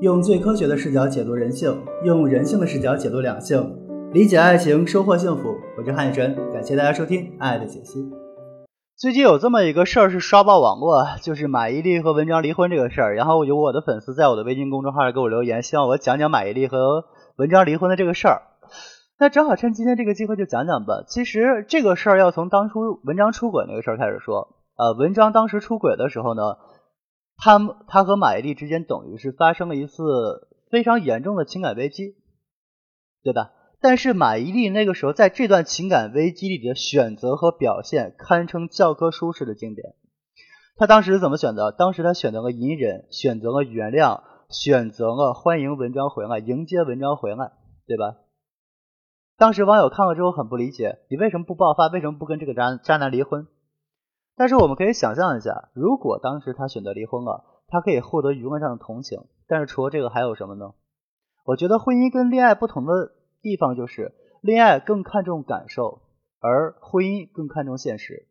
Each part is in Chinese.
用最科学的视角解读人性，用人性的视角解读两性，理解爱情，收获幸福。我是汉宇晨，感谢大家收听《爱的解析》。最近有这么一个事儿是刷爆网络，就是马伊琍和文章离婚这个事儿。然后有我的粉丝在我的微信公众号上给我留言，希望我讲讲马伊琍和文章离婚的这个事儿。那正好趁今天这个机会就讲讲吧。其实这个事儿要从当初文章出轨那个事儿开始说。呃，文章当时出轨的时候呢，他他和马伊琍之间等于是发生了一次非常严重的情感危机，对吧？但是马伊琍那个时候在这段情感危机里的选择和表现，堪称教科书式的经典。他当时怎么选择？当时他选择了隐忍，选择了原谅，选择了欢迎文章回来，迎接文章回来，对吧？当时网友看了之后很不理解，你为什么不爆发？为什么不跟这个渣渣男离婚？但是我们可以想象一下，如果当时他选择离婚了，他可以获得舆论上的同情。但是除了这个还有什么呢？我觉得婚姻跟恋爱不同的地方就是，恋爱更看重感受，而婚姻更看重现实。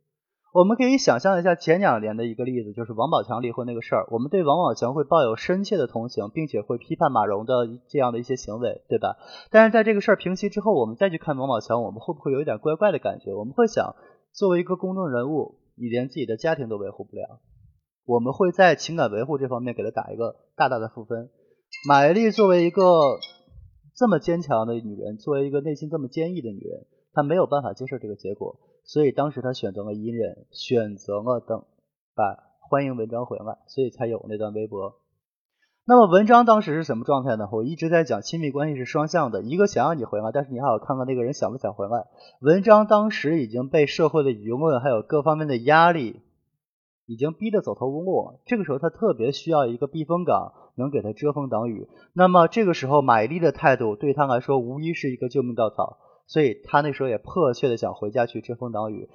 我们可以想象一下前两年的一个例子，就是王宝强离婚那个事儿。我们对王宝强会抱有深切的同情，并且会批判马蓉的这样的一些行为，对吧？但是在这个事儿平息之后，我们再去看王宝强，我们会不会有一点怪怪的感觉？我们会想，作为一个公众人物，你连自己的家庭都维护不了，我们会在情感维护这方面给他打一个大大的负分。马伊琍作为一个这么坚强的女人，作为一个内心这么坚毅的女人，她没有办法接受这个结果。所以当时她选择了隐忍，选择了等，把欢迎文章回来，所以才有那段微博。那么文章当时是什么状态呢？我一直在讲亲密关系是双向的，一个想让你回来，但是你还要看看那个人想不想回来。文章当时已经被社会的舆论还有各方面的压力，已经逼得走投无路了。这个时候他特别需要一个避风港，能给他遮风挡雨。那么这个时候马伊琍的态度对他来说无疑是一个救命稻草。所以他那时候也迫切的想回家去遮风挡雨，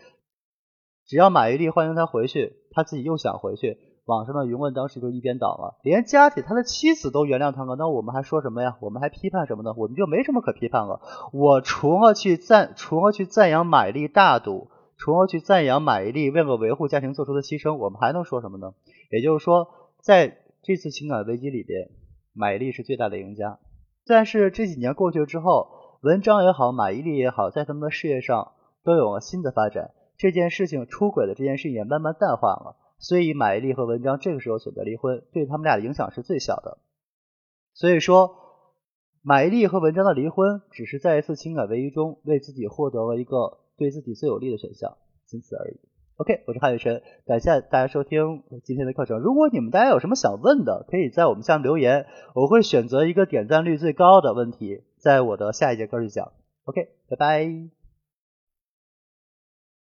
只要马伊琍欢迎他回去，他自己又想回去，网上的舆论当时就一边倒了，连家里他的妻子都原谅他了，那我们还说什么呀？我们还批判什么呢？我们就没什么可批判了。我除了去赞，除了去赞扬马伊琍大度，除了去赞扬马伊琍为了维护家庭做出的牺牲，我们还能说什么呢？也就是说，在这次情感危机里边，马伊琍是最大的赢家。但是这几年过去之后。文章也好，马伊琍也好，在他们的事业上都有了新的发展。这件事情出轨的这件事情也慢慢淡化了，所以马伊琍和文章这个时候选择离婚，对他们俩的影响是最小的。所以说，马伊琍和文章的离婚只是在一次情感危机中为自己获得了一个对自己最有利的选项，仅此而已。OK，我是韩雨晨，感谢大家收听今天的课程。如果你们大家有什么想问的，可以在我们下面留言，我会选择一个点赞率最高的问题。在我的下一节课去讲，OK，拜拜。